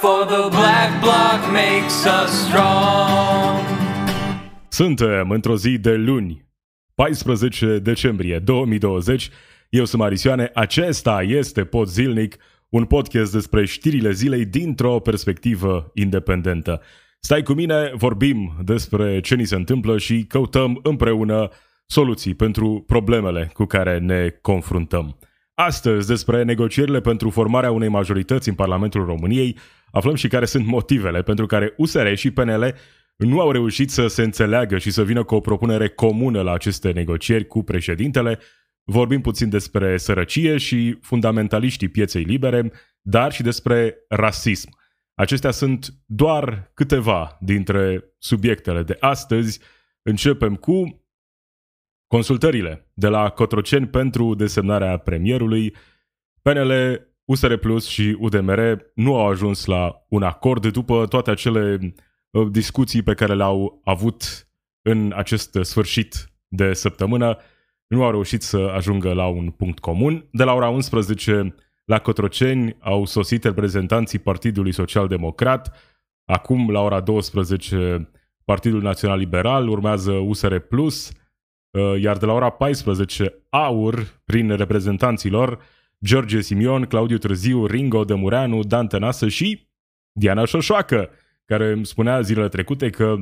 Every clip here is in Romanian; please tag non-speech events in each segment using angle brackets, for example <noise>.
for the black bloc makes us strong. Suntem într-o zi de luni, 14 decembrie 2020. Eu sunt Marisioane, acesta este Pod Zilnic, un podcast despre știrile zilei dintr-o perspectivă independentă. Stai cu mine, vorbim despre ce ni se întâmplă și căutăm împreună soluții pentru problemele cu care ne confruntăm. Astăzi, despre negocierile pentru formarea unei majorități în Parlamentul României, aflăm și care sunt motivele pentru care USR și PNL nu au reușit să se înțeleagă și să vină cu o propunere comună la aceste negocieri cu președintele. Vorbim puțin despre sărăcie și fundamentaliștii pieței libere, dar și despre rasism. Acestea sunt doar câteva dintre subiectele de astăzi. Începem cu consultările de la Cotroceni pentru desemnarea premierului. PNL, USR Plus și UDMR nu au ajuns la un acord după toate acele uh, discuții pe care le-au avut în acest sfârșit de săptămână. Nu au reușit să ajungă la un punct comun. De la ora 11 la Cotroceni au sosit reprezentanții Partidului Social Democrat. Acum, la ora 12, Partidul Național Liberal, urmează USR Plus, uh, iar de la ora 14, AUR, prin reprezentanții lor, George Simion, Claudiu Târziu, Ringo Dămureanu, Dan Tănasă și Diana Șoșoacă, care îmi spunea zilele trecute că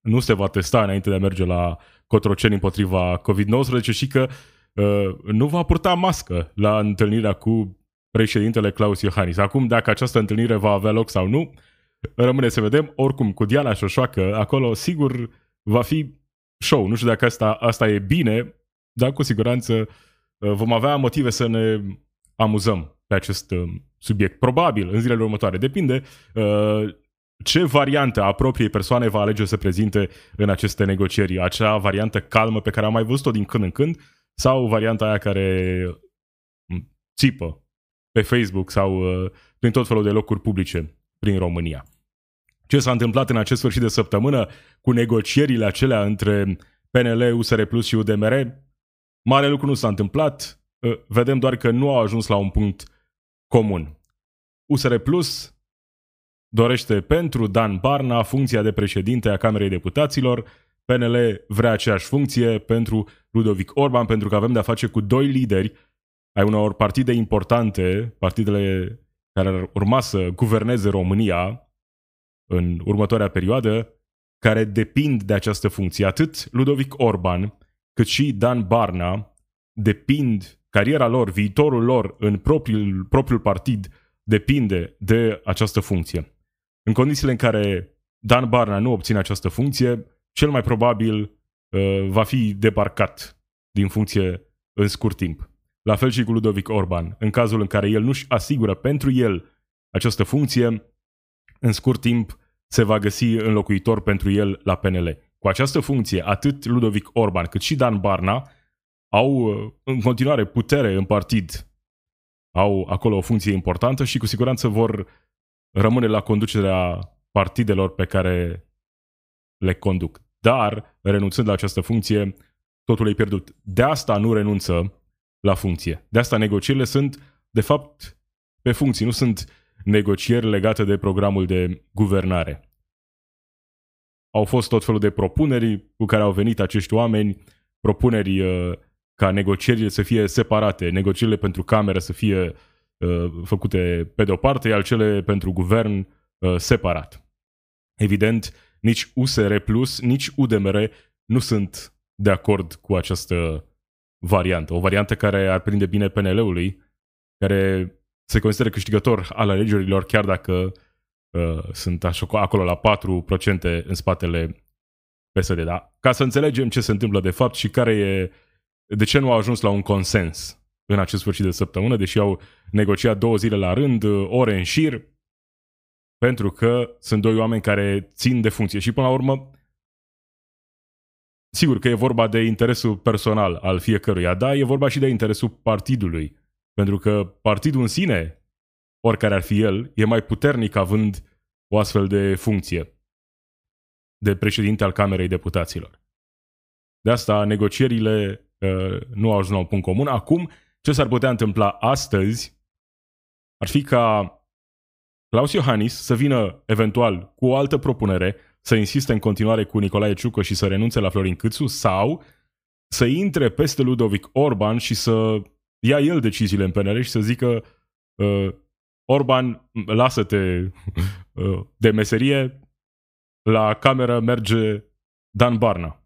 nu se va testa înainte de a merge la Cotroceni împotriva COVID-19 și că uh, nu va purta mască la întâlnirea cu președintele Claus Iohannis. Acum, dacă această întâlnire va avea loc sau nu, rămâne să vedem. Oricum, cu Diana Șoșoacă, acolo sigur va fi show. Nu știu dacă asta, asta e bine, dar cu siguranță uh, vom avea motive să ne amuzăm pe acest uh, subiect. Probabil în zilele următoare. Depinde uh, ce variantă a propriei persoane va alege să prezinte în aceste negocieri. Acea variantă calmă pe care am mai văzut-o din când în când sau varianta aia care țipă pe Facebook sau uh, prin tot felul de locuri publice prin România. Ce s-a întâmplat în acest sfârșit de săptămână cu negocierile acelea între PNL, USR Plus și UDMR? Mare lucru nu s-a întâmplat, uh, vedem doar că nu au ajuns la un punct comun. USR Plus dorește pentru Dan Barna funcția de președinte a Camerei Deputaților, PNL vrea aceeași funcție pentru Ludovic Orban, pentru că avem de-a face cu doi lideri ai unor partide importante, partidele care ar urma să guverneze România în următoarea perioadă, care depind de această funcție. Atât Ludovic Orban, cât și Dan Barna depind, cariera lor, viitorul lor în propriul, propriul partid depinde de această funcție. În condițiile în care Dan Barna nu obține această funcție, cel mai probabil uh, va fi debarcat din funcție în scurt timp. La fel și cu Ludovic Orban. În cazul în care el nu-și asigură pentru el această funcție, în scurt timp se va găsi înlocuitor pentru el la PNL. Cu această funcție, atât Ludovic Orban cât și Dan Barna au uh, în continuare putere în partid. Au acolo o funcție importantă și cu siguranță vor rămâne la conducerea partidelor pe care le conduc. Dar, renunțând la această funcție, totul e pierdut. De asta nu renunță la funcție. De asta negocierile sunt, de fapt, pe funcții, nu sunt negocieri legate de programul de guvernare. Au fost tot felul de propuneri cu care au venit acești oameni, propuneri uh, ca negocierile să fie separate, negocierile pentru cameră să fie uh, făcute pe de o parte, iar cele pentru guvern uh, separat. Evident, nici USR Plus, nici UDMR nu sunt de acord cu această variantă. O variantă care ar prinde bine PNL-ului, care se consideră câștigător al alegerilor, chiar dacă uh, sunt așa, acolo la 4% în spatele PSD. Da? Ca să înțelegem ce se întâmplă de fapt și care e, de ce nu au ajuns la un consens în acest sfârșit de săptămână, deși au negociat două zile la rând, ore în șir, pentru că sunt doi oameni care țin de funcție. Și până la urmă, sigur că e vorba de interesul personal al fiecăruia, dar e vorba și de interesul partidului. Pentru că partidul în sine, oricare ar fi el, e mai puternic având o astfel de funcție de președinte al Camerei Deputaților. De asta negocierile uh, nu au ajuns la un punct comun. Acum, ce s-ar putea întâmpla astăzi ar fi ca Claus Iohannis să vină eventual cu o altă propunere, să insiste în continuare cu Nicolae Ciucă și să renunțe la Florin Câțu sau să intre peste Ludovic Orban și să ia el deciziile în PNL și să zică uh, Orban, lasă-te <laughs> uh, de meserie, la cameră merge Dan Barna.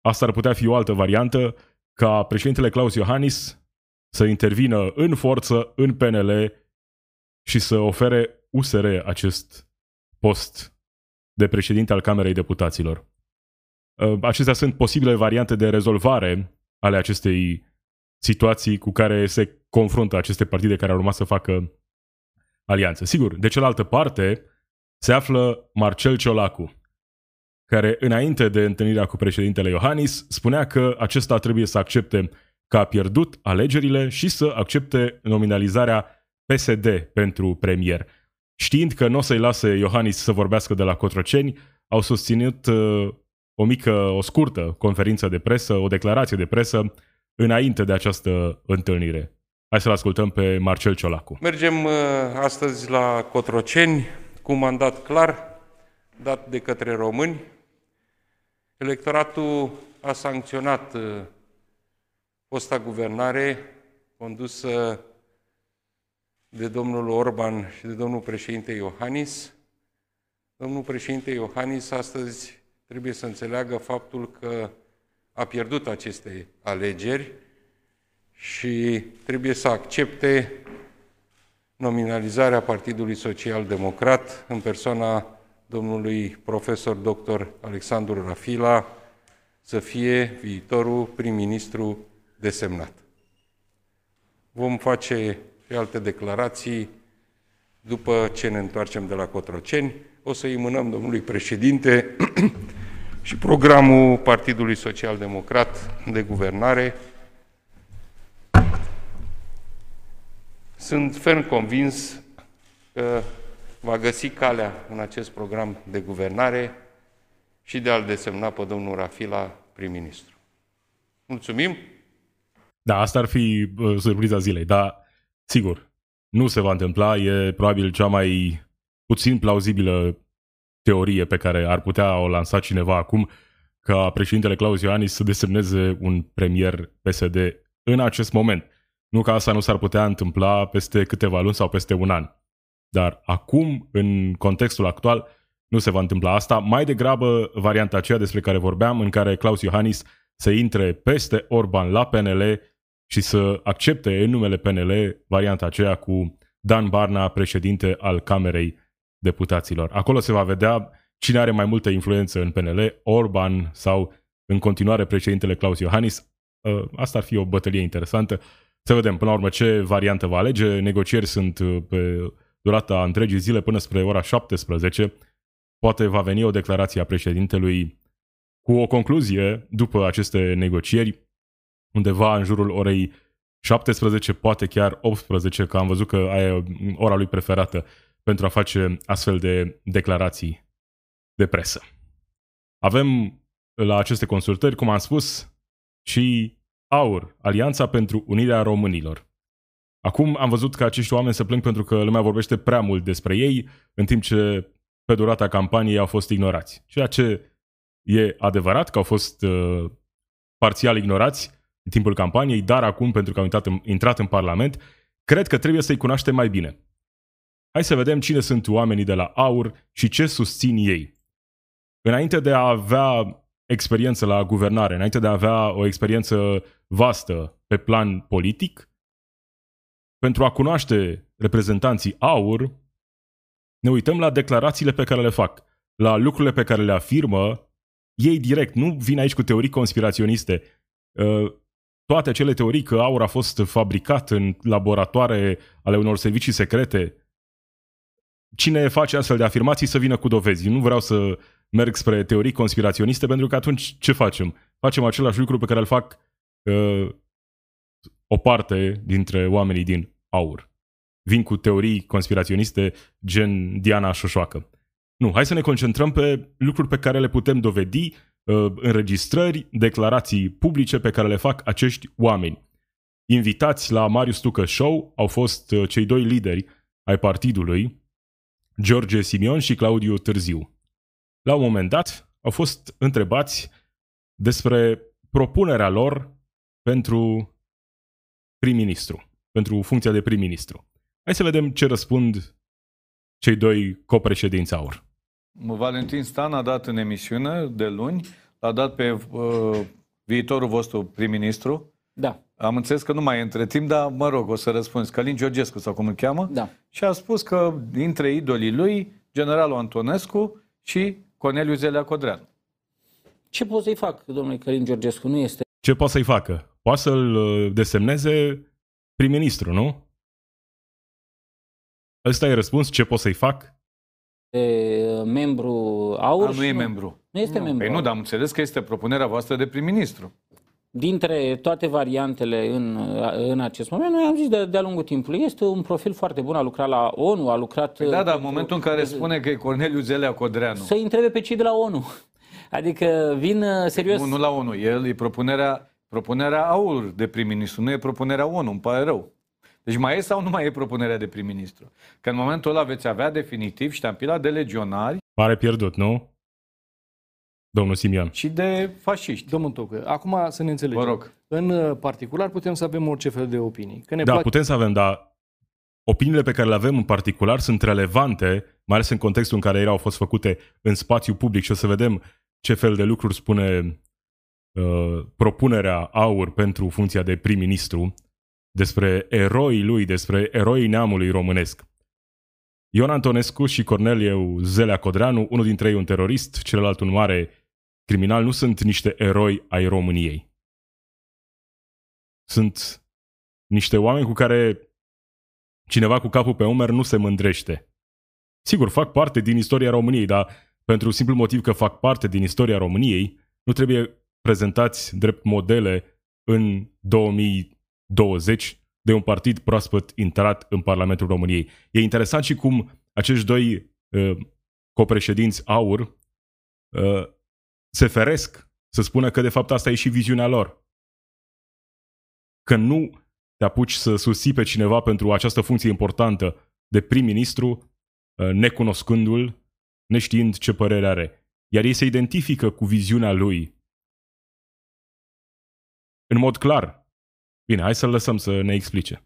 Asta ar putea fi o altă variantă ca președintele Claus Iohannis să intervină în forță în PNL și să ofere USR acest post de președinte al Camerei Deputaților. Uh, acestea sunt posibile variante de rezolvare ale acestei situații cu care se confruntă aceste partide care ar urma să facă alianță. Sigur, de cealaltă parte se află Marcel Ciolacu, care înainte de întâlnirea cu președintele Iohannis spunea că acesta trebuie să accepte că a pierdut alegerile și să accepte nominalizarea PSD pentru premier. Știind că nu o să-i lase Iohannis să vorbească de la Cotroceni, au susținut uh, o mică, o scurtă conferință de presă, o declarație de presă înainte de această întâlnire. Hai să-l ascultăm pe Marcel Ciolacu. Mergem uh, astăzi la Cotroceni cu un mandat clar dat de către români. Electoratul a sancționat uh, fosta guvernare condusă de domnul Orban și de domnul președinte Iohannis. Domnul președinte Iohannis astăzi trebuie să înțeleagă faptul că a pierdut aceste alegeri și trebuie să accepte nominalizarea Partidului Social Democrat în persoana domnului profesor dr. Alexandru Rafila să fie viitorul prim-ministru desemnat. Vom face și alte declarații după ce ne întoarcem de la Cotroceni. O să îi mânăm domnului președinte și programul Partidului Social Democrat de guvernare. Sunt ferm convins că va găsi calea în acest program de guvernare și de a-l desemna pe domnul Rafila prim-ministru. Mulțumim! Da, asta ar fi uh, surpriza zilei, dar sigur, nu se va întâmpla, e probabil cea mai puțin plauzibilă teorie pe care ar putea o lansa cineva acum, ca președintele Claus Iohannis să desemneze un premier PSD în acest moment. Nu că asta nu s-ar putea întâmpla peste câteva luni sau peste un an. Dar acum, în contextul actual, nu se va întâmpla asta. Mai degrabă varianta aceea despre care vorbeam, în care Claus Iohannis să intre peste Orban la PNL și să accepte în numele PNL varianta aceea cu Dan Barna, președinte al Camerei Deputaților. Acolo se va vedea cine are mai multă influență în PNL, Orban sau în continuare președintele Claus Iohannis. Ă, asta ar fi o bătălie interesantă. Să vedem până la urmă ce variantă va alege. Negocieri sunt ă, pe durata întregii zile până spre ora 17. Poate va veni o declarație a președintelui cu o concluzie după aceste negocieri undeva în jurul orei 17, poate chiar 18, că am văzut că aia e ora lui preferată pentru a face astfel de declarații de presă. Avem la aceste consultări, cum am spus, și AUR, Alianța pentru Unirea Românilor. Acum am văzut că acești oameni se plâng pentru că lumea vorbește prea mult despre ei, în timp ce pe durata campaniei au fost ignorați. Ceea ce e adevărat că au fost uh, parțial ignorați în timpul campaniei, dar acum, pentru că au intrat în, intrat în Parlament, cred că trebuie să-i cunoaștem mai bine. Hai să vedem cine sunt oamenii de la AUR și ce susțin ei. Înainte de a avea experiență la guvernare, înainte de a avea o experiență vastă pe plan politic, pentru a cunoaște reprezentanții AUR, ne uităm la declarațiile pe care le fac, la lucrurile pe care le afirmă ei direct. Nu vin aici cu teorii conspiraționiste. Uh, toate acele teorii că AUR a fost fabricat în laboratoare ale unor servicii secrete cine face astfel de afirmații să vină cu dovezi. Nu vreau să merg spre teorii conspiraționiste, pentru că atunci ce facem? Facem același lucru pe care îl fac uh, o parte dintre oamenii din aur. Vin cu teorii conspiraționiste gen Diana Șoșoacă. Nu, hai să ne concentrăm pe lucruri pe care le putem dovedi, uh, înregistrări, declarații publice pe care le fac acești oameni. Invitați la Marius Tucă Show au fost uh, cei doi lideri ai partidului, George Simion și Claudiu Târziu. La un moment dat au fost întrebați despre propunerea lor pentru prim-ministru, pentru funcția de prim-ministru. Hai să vedem ce răspund cei doi copreședinți aur. Valentin Stan a dat în emisiune de luni, a dat pe uh, viitorul vostru prim-ministru. Da. Am înțeles că nu mai e între timp, dar mă rog, o să răspunzi. Călin Georgescu sau cum îl cheamă? Da. Și a spus că dintre idolii lui, generalul Antonescu și Corneliu Zelea Codreanu. Ce pot să-i fac, domnule Călin Georgescu? Nu este Ce poate să-i facă? Poate să-l uh, desemneze prim-ministru, nu? Ăsta e răspuns, ce pot să-i fac? e, membru aur. A, și nu e membru. Nu este membru. Păi nu, aur. dar am înțeles că este propunerea voastră de prim-ministru. Dintre toate variantele în, în acest moment, noi am zis de, de-a lungul timpului, este un profil foarte bun, a lucrat la ONU, a lucrat... Păi da, dar în pentru- momentul în care spune că e Corneliu Zelea Codreanu, Să-i întrebe pe cei de la ONU. <laughs> Adică vin uh, serios... nu, nu la ONU, el e propunerea, propunerea AUR de prim-ministru, nu e propunerea ONU, îmi pare rău. Deci mai e sau nu mai e propunerea de prim-ministru? Că în momentul ăla veți avea definitiv ștampila de legionari Pare pierdut, nu? Domnul Simion. și de fașiști. Domnul Tocă, acum să ne înțelegem. Vă rog. În uh, particular putem să avem orice fel de opinii. Că ne Da, place... putem să avem, dar opiniile pe care le avem în particular sunt relevante, mai ales în contextul în care ele au fost făcute în spațiu public și o să vedem ce fel de lucruri spune uh, propunerea AUR pentru funcția de prim-ministru despre eroii lui, despre eroii neamului românesc. Ion Antonescu și Corneliu Zelea Codreanu, unul dintre ei un terorist, celălalt un mare criminal, nu sunt niște eroi ai României. Sunt niște oameni cu care cineva cu capul pe umăr nu se mândrește. Sigur, fac parte din istoria României, dar pentru simplu motiv că fac parte din istoria României, nu trebuie prezentați drept modele în 2020 de un partid proaspăt intrat în Parlamentul României. E interesant și cum acești doi uh, copreședinți aur uh, se feresc să spună că de fapt asta e și viziunea lor. Că nu te apuci să susții pe cineva pentru această funcție importantă de prim-ministru, uh, necunoscându-l, neștiind ce părere are. Iar ei se identifică cu viziunea lui. În mod clar. Bine, hai să-l lăsăm să ne explice.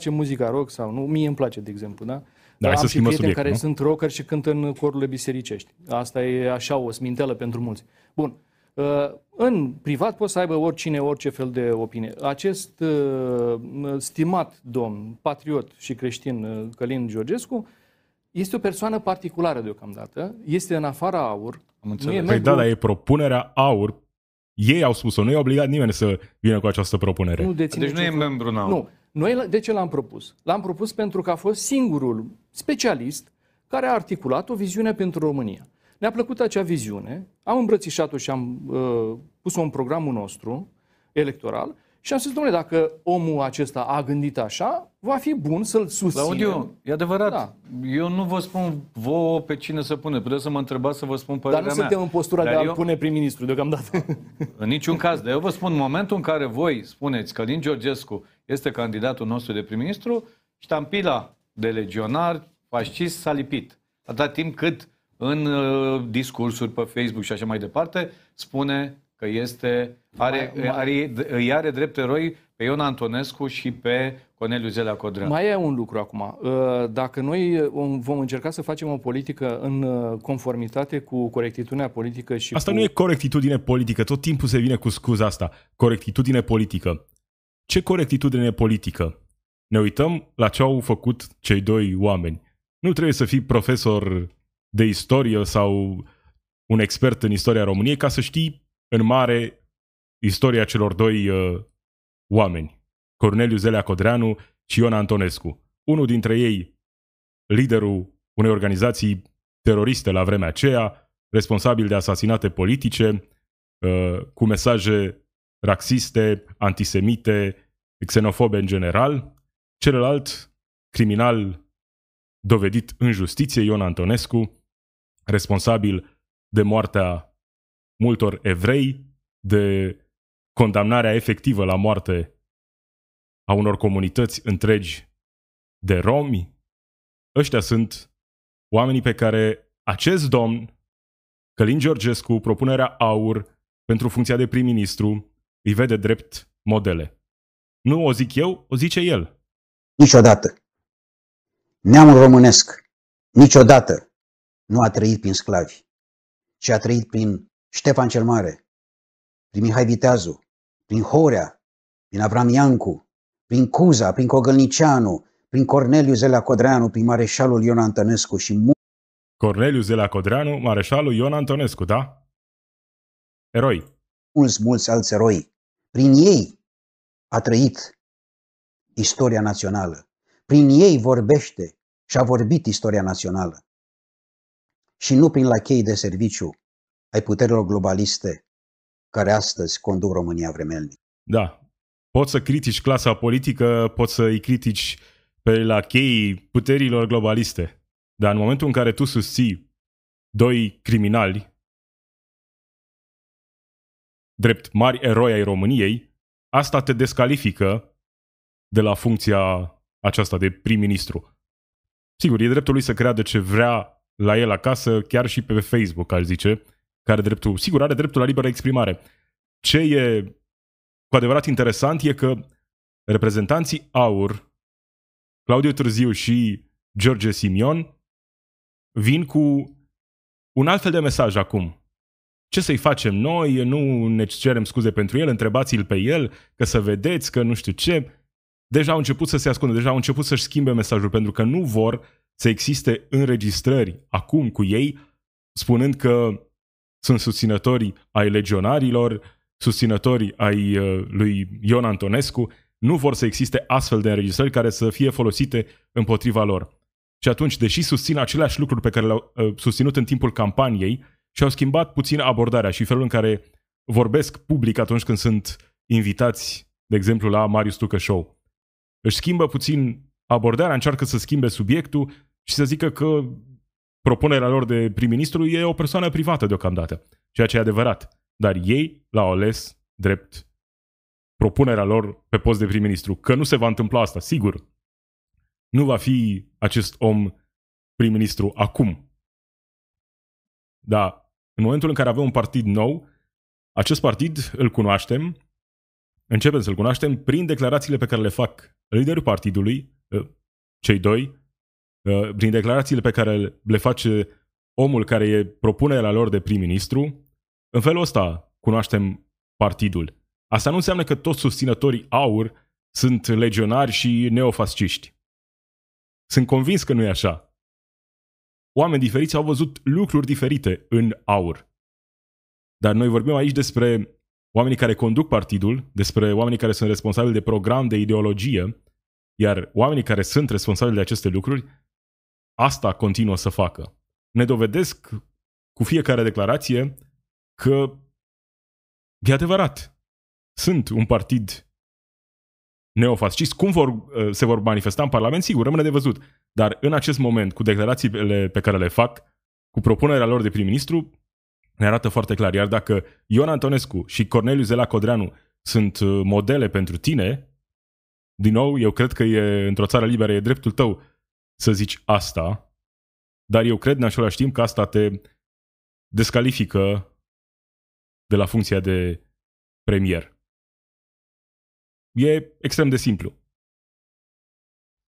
ce muzica rock sau nu. Mie îmi place, de exemplu, da? Hai să am și schimbăm prieteni subiectul, care nu? sunt rocker și cântă în corurile bisericești. Asta e așa o smintelă pentru mulți. Bun. Uh, În privat poți să aibă oricine orice fel de opinie. Acest uh, stimat domn, patriot și creștin, uh, Călin Georgescu, este o persoană particulară deocamdată, este în afara aur, Am nu e înțeles. Păi membru, da, dar e propunerea aur. Ei au spus-o, nu i-a obligat nimeni să vină cu această propunere. nu deține Deci nu e niciun- membru nou. Nu. Noi de ce l-am propus? L-am propus pentru că a fost singurul specialist care a articulat o viziune pentru România. Ne-a plăcut acea viziune, am îmbrățișat-o și am uh, pus-o în programul nostru electoral și am zis, domnule, dacă omul acesta a gândit așa, va fi bun să-l susținem. Claudiu, e adevărat. Da. Eu nu vă spun vouă pe cine să pune. Puteți să mă întrebați să vă spun Dar părerea nu mea. suntem în postura Dar de a-l eu- pune prim-ministru deocamdată. <laughs> În niciun caz. Dar eu vă spun, în momentul în care voi spuneți că Călin Georgescu este candidatul nostru de prim-ministru, ștampila de legionar fascist s-a lipit. Atâta timp cât în uh, discursuri pe Facebook și așa mai departe spune că este, are, Mai- mai- are, îi are drept eroi pe Ion Antonescu și pe Corneliu Zelea Codreanu. Mai e un lucru acum. Uh, Dacă noi uh, vom încerca să facem o politică în uh, conformitate cu corectitudinea politică și Asta cu... nu e corectitudine politică, tot timpul se vine cu scuza asta. Corectitudine politică. Ce corectitudine politică? Ne uităm la ce au făcut cei doi oameni. Nu trebuie să fii profesor de istorie sau un expert în istoria României ca să știi în mare istoria celor doi uh, oameni. Corneliu Zelea Codreanu și Ion Antonescu. Unul dintre ei, liderul unei organizații teroriste la vremea aceea, responsabil de asasinate politice, uh, cu mesaje raxiste, antisemite, xenofobe în general. Celălalt criminal dovedit în justiție, Ion Antonescu, responsabil de moartea multor evrei, de condamnarea efectivă la moarte a unor comunități întregi de romi. Ăștia sunt oamenii pe care acest domn, Călin Georgescu, propunerea AUR pentru funcția de prim-ministru, îi vede drept modele. Nu o zic eu, o zice el. Niciodată. Neamul românesc niciodată nu a trăit prin sclavi, ci a trăit prin Ștefan cel Mare, prin Mihai Viteazu, prin Horea, prin Avram Iancu, prin Cuza, prin Cogălnicianu, prin Corneliu Zelea Codreanu, prin Mareșalul Ion Antonescu și Corneliu Zelea Codreanu, Mareșalul Ion Antonescu, da? Eroi. mulți, mulți alți eroi. Prin ei a trăit istoria națională. Prin ei vorbește și a vorbit istoria națională. Și nu prin lachei de serviciu ai puterilor globaliste care astăzi conduc România vremelnic. Da. Poți să critici clasa politică, poți să îi critici pe la cheii puterilor globaliste. Dar în momentul în care tu susții doi criminali drept mari eroi ai României, asta te descalifică de la funcția aceasta de prim-ministru. Sigur, e dreptul lui să creadă ce vrea la el acasă, chiar și pe Facebook, aș zice, care are dreptul, sigur, are dreptul la liberă exprimare. Ce e cu adevărat interesant e că reprezentanții AUR, Claudiu Târziu și George Simion, vin cu un alt fel de mesaj acum. Ce să-i facem noi? Nu ne cerem scuze pentru el, întrebați-l pe el, că să vedeți, că nu știu ce. Deja au început să se ascundă, deja au început să-și schimbe mesajul, pentru că nu vor să existe înregistrări acum cu ei, spunând că sunt susținătorii ai legionarilor, susținătorii ai uh, lui Ion Antonescu, nu vor să existe astfel de înregistrări care să fie folosite împotriva lor. Și atunci, deși susțin aceleași lucruri pe care le-au uh, susținut în timpul campaniei, și-au schimbat puțin abordarea și felul în care vorbesc public atunci când sunt invitați, de exemplu, la Marius Tucă Show. Își schimbă puțin abordarea, încearcă să schimbe subiectul și să zică că propunerea lor de prim-ministru e o persoană privată deocamdată, ceea ce e adevărat. Dar ei l-au ales drept propunerea lor pe post de prim-ministru. Că nu se va întâmpla asta, sigur. Nu va fi acest om prim-ministru acum. Dar în momentul în care avem un partid nou, acest partid îl cunoaștem, începem să-l cunoaștem prin declarațiile pe care le fac liderul partidului, ă, cei doi, ă, prin declarațiile pe care le face omul care e propunerea lor de prim-ministru. În felul ăsta cunoaștem partidul. Asta nu înseamnă că toți susținătorii aur sunt legionari și neofasciști. Sunt convins că nu e așa. Oameni diferiți au văzut lucruri diferite în aur. Dar noi vorbim aici despre oamenii care conduc partidul, despre oamenii care sunt responsabili de program, de ideologie, iar oamenii care sunt responsabili de aceste lucruri, asta continuă să facă. Ne dovedesc cu fiecare declarație că e adevărat. Sunt un partid neofascist. Cum vor, uh, se vor manifesta în Parlament? Sigur, rămâne de văzut. Dar în acest moment, cu declarațiile pe care le fac, cu propunerea lor de prim-ministru, ne arată foarte clar. Iar dacă Ion Antonescu și Corneliu Zela Codreanu sunt uh, modele pentru tine, din nou, eu cred că e într-o țară liberă, e dreptul tău să zici asta, dar eu cred în același timp că asta te descalifică de la funcția de premier. E extrem de simplu.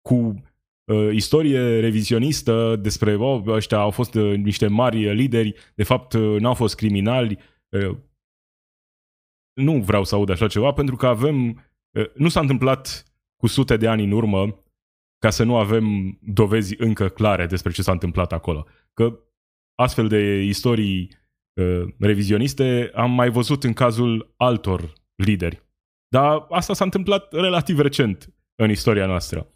Cu uh, istorie revizionistă despre oh, ăștia au fost uh, niște mari lideri, de fapt uh, n-au fost criminali. Uh, nu vreau să aud așa ceva pentru că avem uh, nu s-a întâmplat cu sute de ani în urmă ca să nu avem dovezi încă clare despre ce s-a întâmplat acolo. Că astfel de istorii uh, revizioniste am mai văzut în cazul altor lideri. Dar asta s-a întâmplat relativ recent în istoria noastră.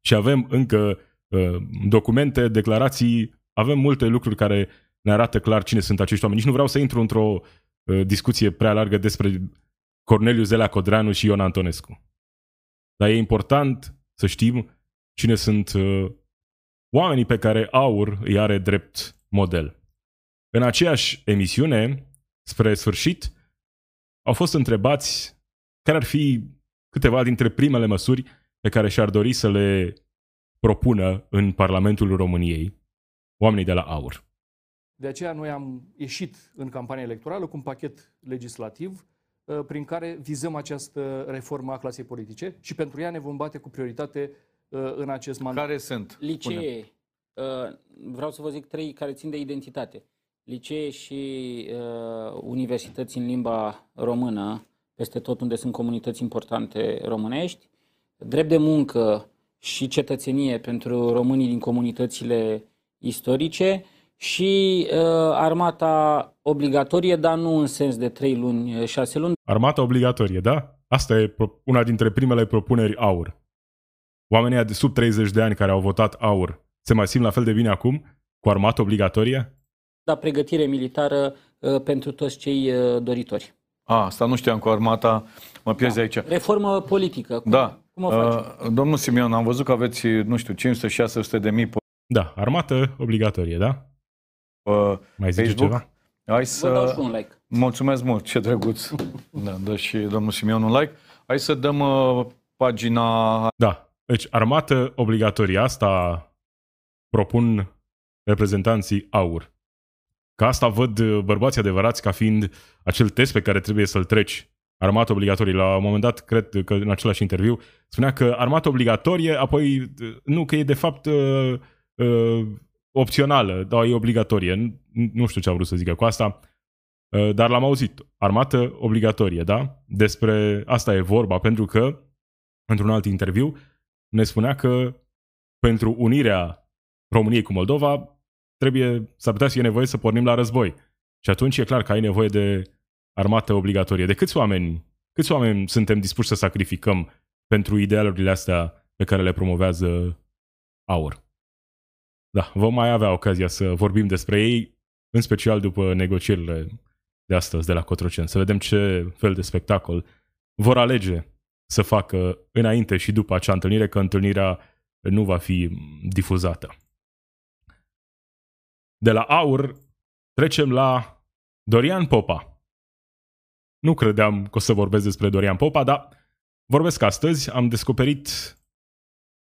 Și avem încă uh, documente, declarații, avem multe lucruri care ne arată clar cine sunt acești oameni. Nici nu vreau să intru într-o uh, discuție prea largă despre Corneliu Zelea Codreanu și Ion Antonescu. Dar e important să știm cine sunt uh, oamenii pe care Aur îi are drept model. În aceeași emisiune, spre sfârșit, au fost întrebați care ar fi câteva dintre primele măsuri pe care și-ar dori să le propună în Parlamentul României oamenii de la AUR. De aceea noi am ieșit în campania electorală cu un pachet legislativ uh, prin care vizăm această reformă a clasei politice și pentru ea ne vom bate cu prioritate uh, în acest mandat. Care sunt? Licee. Uh, vreau să vă zic trei care țin de identitate. Licee și uh, universități în limba română, peste tot unde sunt comunități importante românești, drept de muncă și cetățenie pentru românii din comunitățile istorice și uh, armata obligatorie, dar nu în sens de trei luni, șase luni. Armata obligatorie, da? Asta e una dintre primele propuneri AUR. Oamenii de sub 30 de ani care au votat AUR se mai simt la fel de bine acum cu armată obligatorie? Da, pregătire militară uh, pentru toți cei uh, doritori. A, asta nu știam cu armata, mă pierzi da. aici. Reformă politică. Cum, da. Cum o facem? Uh, domnul Simeon, am văzut că aveți, nu știu, 500-600 de mii pe Da, armată obligatorie, da? uh, Mai zice Facebook. ceva? Hai Vă dau și să... un like. Mulțumesc mult, ce drăguț. Da, dă și domnul Simeon un like. Hai să dăm uh, pagina... Da, deci armată obligatorie, asta propun reprezentanții AUR. Ca asta văd uh, bărbații adevărați ca fiind acel test pe care trebuie să-l treci. Armată obligatorie. La un moment dat, cred că în același interviu, spunea că armată obligatorie, apoi uh, nu, că e de fapt uh, uh, opțională, dar e obligatorie. Nu, nu știu ce a vrut să zică cu asta, uh, dar l-am auzit. Armată obligatorie, da? Despre asta e vorba, pentru că, într-un alt interviu, ne spunea că pentru unirea României cu Moldova, trebuie, s-ar putea să fie nevoie să pornim la război. Și atunci e clar că ai nevoie de armată obligatorie. De câți oameni, câți oameni suntem dispuși să sacrificăm pentru idealurile astea pe care le promovează AUR? Da, vom mai avea ocazia să vorbim despre ei, în special după negocierile de astăzi de la Cotroceni. Să vedem ce fel de spectacol vor alege să facă înainte și după acea întâlnire, că întâlnirea nu va fi difuzată. De la Aur trecem la Dorian Popa. Nu credeam că o să vorbesc despre Dorian Popa, dar vorbesc astăzi. Am descoperit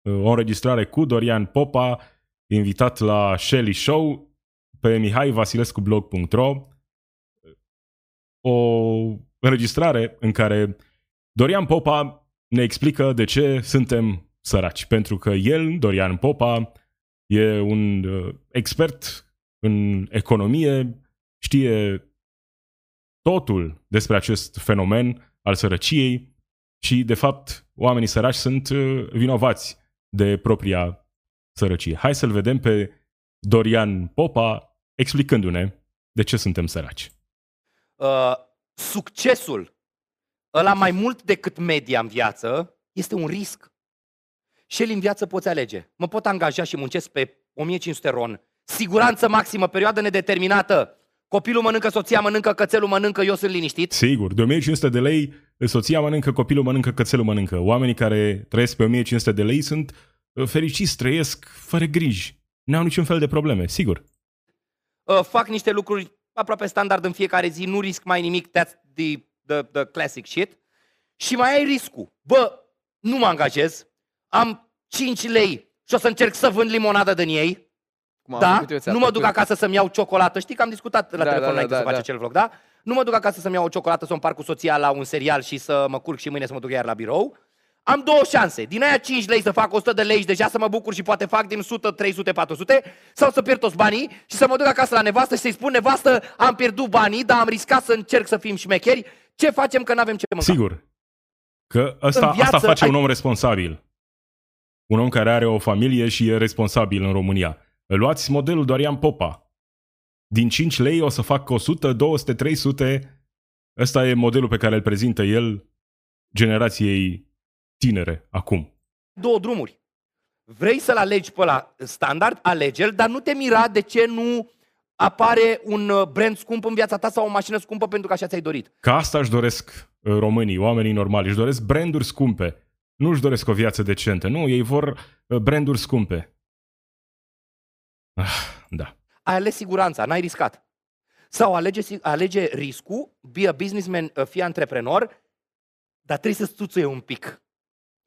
uh, o înregistrare cu Dorian Popa, invitat la Shelly Show pe mihaivasilescublog.ro o înregistrare în care Dorian Popa ne explică de ce suntem săraci. Pentru că el, Dorian Popa, e un uh, expert în economie, știe totul despre acest fenomen al sărăciei și, de fapt, oamenii săraci sunt uh, vinovați de propria sărăcie. Hai să-l vedem pe Dorian Popa explicându-ne de ce suntem săraci. Uh, succesul, ăla mai mult decât media în viață, este un risc. Și el în viață poți alege. Mă pot angaja și muncesc pe 1500 ron Siguranță maximă, perioadă nedeterminată. Copilul mănâncă, soția mănâncă, cățelul mănâncă, eu sunt liniștit. Sigur, de 1500 de lei, soția mănâncă, copilul mănâncă, cățelul mănâncă. Oamenii care trăiesc pe 1500 de lei sunt uh, fericiți, trăiesc fără griji. Nu au niciun fel de probleme, sigur. Uh, fac niște lucruri aproape standard în fiecare zi, nu risc mai nimic, that's the, the, the classic shit. Și mai ai riscul. Bă, nu mă angajez, am 5 lei și o să încerc să vând limonadă din ei cum da? Nu mă duc acasă să-mi iau ciocolată. Știi că am discutat la da, telefon da, înainte da, să da, face da. acel vlog, da? Nu mă duc acasă să-mi iau o ciocolată, să o împart cu soția la un serial și să mă curc și mâine să mă duc iar la birou. Am două șanse. Din aia 5 lei să fac 100 de lei și deja să mă bucur și poate fac din 100, 300, 400 sau să pierd toți banii și să mă duc acasă la nevastă și să-i spun nevastă am pierdut banii, dar am riscat să încerc să fim șmecheri. Ce facem că nu avem ce mânca? Sigur. Că asta, viață, asta face ai... un om responsabil. Un om care are o familie și e responsabil în România. Luați modelul Dorian Popa. Din 5 lei o să fac 100, 200, 300. Ăsta e modelul pe care îl prezintă el generației tinere acum. Două drumuri. Vrei să-l alegi pe la standard, alege-l, dar nu te mira de ce nu apare un uh, brand scump în viața ta sau o mașină scumpă pentru că așa ți-ai dorit. Ca asta își doresc uh, românii, oamenii normali, își doresc branduri scumpe. Nu își doresc o viață decentă. Nu, ei vor uh, branduri scumpe. Ah, da. Ai ales siguranța, n-ai riscat. Sau alege, si- alege riscul, be a businessman, uh, fii antreprenor, dar trebuie să stuțuie un pic.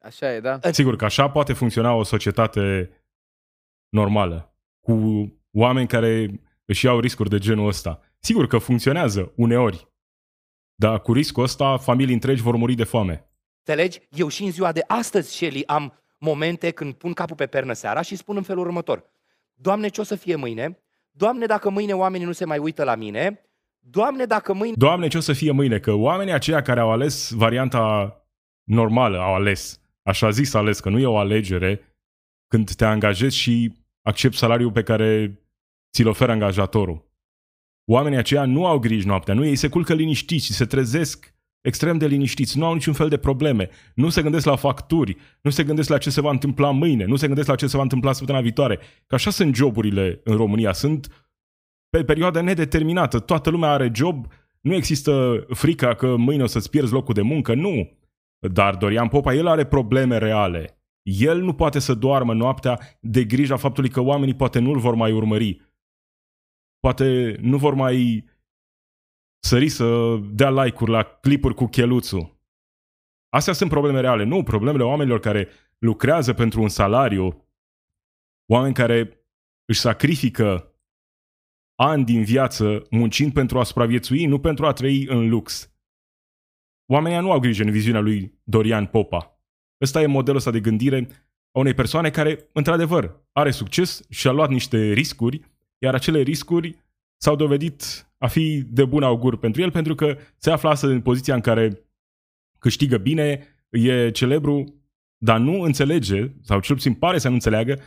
Așa e, da? Sigur că așa poate funcționa o societate normală, cu oameni care își iau riscuri de genul ăsta. Sigur că funcționează uneori, dar cu riscul ăsta familii întregi vor muri de foame. Înțelegi? Eu și în ziua de astăzi, Shelly, am momente când pun capul pe pernă seara și spun în felul următor. Doamne, ce o să fie mâine? Doamne, dacă mâine oamenii nu se mai uită la mine? Doamne, dacă mâine... Doamne, ce o să fie mâine? Că oamenii aceia care au ales varianta normală, au ales, așa zis ales, că nu e o alegere când te angajezi și accepti salariul pe care ți-l oferă angajatorul. Oamenii aceia nu au griji noaptea, nu ei se culcă liniștiți și se trezesc extrem de liniștiți, nu au niciun fel de probleme, nu se gândesc la facturi, nu se gândesc la ce se va întâmpla mâine, nu se gândesc la ce se va întâmpla săptămâna viitoare. Că așa sunt joburile în România, sunt pe perioadă nedeterminată, toată lumea are job, nu există frica că mâine o să-ți pierzi locul de muncă, nu. Dar Dorian Popa, el are probleme reale. El nu poate să doarmă noaptea de grija faptului că oamenii poate nu-l vor mai urmări. Poate nu vor mai sări să dea like-uri la clipuri cu cheluțul. Astea sunt probleme reale, nu problemele oamenilor care lucrează pentru un salariu, oameni care își sacrifică ani din viață muncind pentru a supraviețui, nu pentru a trăi în lux. Oamenii nu au grijă în viziunea lui Dorian Popa. Ăsta e modelul ăsta de gândire a unei persoane care, într-adevăr, are succes și a luat niște riscuri, iar acele riscuri s-au dovedit a fi de bun augur pentru el, pentru că se află astăzi în poziția în care câștigă bine, e celebru, dar nu înțelege, sau cel puțin pare să nu înțeleagă,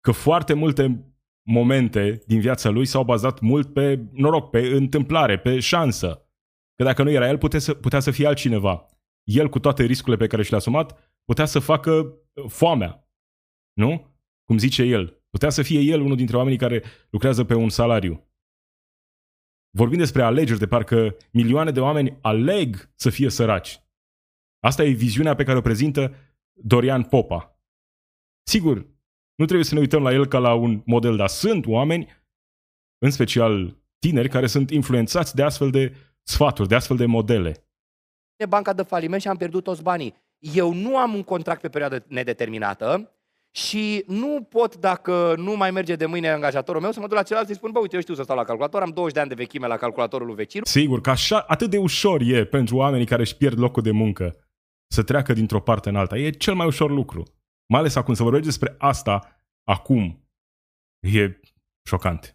că foarte multe momente din viața lui s-au bazat mult pe noroc, pe întâmplare, pe șansă. Că dacă nu era el, putea să, putea să fie altcineva. El, cu toate riscurile pe care și le-a asumat, putea să facă uh, foamea. Nu? Cum zice el. Putea să fie el unul dintre oamenii care lucrează pe un salariu. Vorbim despre alegeri, de parcă milioane de oameni aleg să fie săraci. Asta e viziunea pe care o prezintă Dorian Popa. Sigur, nu trebuie să ne uităm la el ca la un model, dar sunt oameni, în special tineri, care sunt influențați de astfel de sfaturi, de astfel de modele. banca de faliment și am pierdut toți banii. Eu nu am un contract pe perioadă nedeterminată și nu pot, dacă nu mai merge de mâine angajatorul meu, să mă duc la celălalt și spun, bă, uite, eu știu să stau la calculator, am 20 de ani de vechime la calculatorul lui vecin. Sigur că așa, atât de ușor e pentru oamenii care își pierd locul de muncă să treacă dintr-o parte în alta. E cel mai ușor lucru. Mai ales acum, să vorbești despre asta acum. E șocant.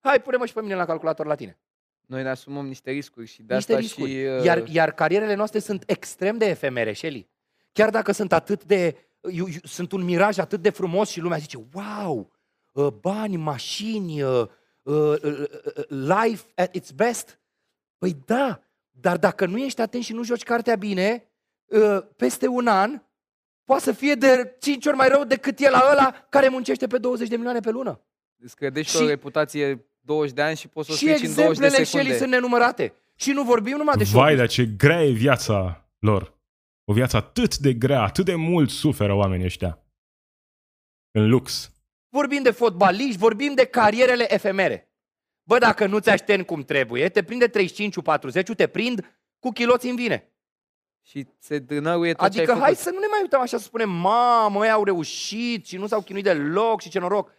Hai, pune-mă și pe mine la calculator la tine. Noi ne asumăm niște riscuri și de Niște asta riscuri. și... uh, Iar, iar carierele noastre sunt extrem de efemere, Shelly. Chiar dacă sunt atât de... Eu, eu, sunt un miraj atât de frumos și lumea zice, wow, uh, bani, mașini, uh, uh, uh, uh, life at its best. Păi da, dar dacă nu ești atent și nu joci cartea bine, uh, peste un an, poate să fie de 5 ori mai rău decât e la ăla care muncește pe 20 de milioane pe lună. Îți credești Și- o reputație 20 de ani și poți să o Și strici în 20 de exemplele secunde. Shelly sunt nenumărate. Și nu vorbim numai de Vai, showbiz. dar ce grea e viața lor. O viață atât de grea, atât de mult suferă oamenii ăștia. În lux. Vorbim de fotbaliști, vorbim de carierele efemere. Bă, dacă nu ți așteni cum trebuie, te prinde 35-40, te prind cu chiloți în vine. Și se dânăruie tot ce Adică ai hai făcut. să nu ne mai uităm așa să spunem, mamă, ei au reușit și nu s-au chinuit deloc și ce noroc.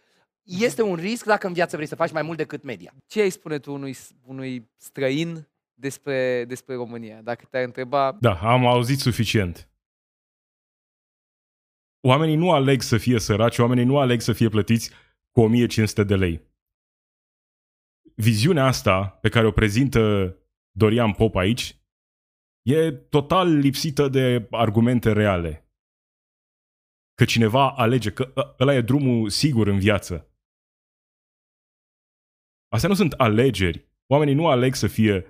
Este un risc dacă în viață vrei să faci mai mult decât media. Ce ai spune tu unui, unui străin despre, despre România? Dacă te-ar întreba, Da, am auzit suficient. Oamenii nu aleg să fie săraci, oamenii nu aleg să fie plătiți cu 1500 de lei. Viziunea asta pe care o prezintă Dorian Pop aici e total lipsită de argumente reale. Că cineva alege, că ă- ăla e drumul sigur în viață. Astea nu sunt alegeri. Oamenii nu aleg să fie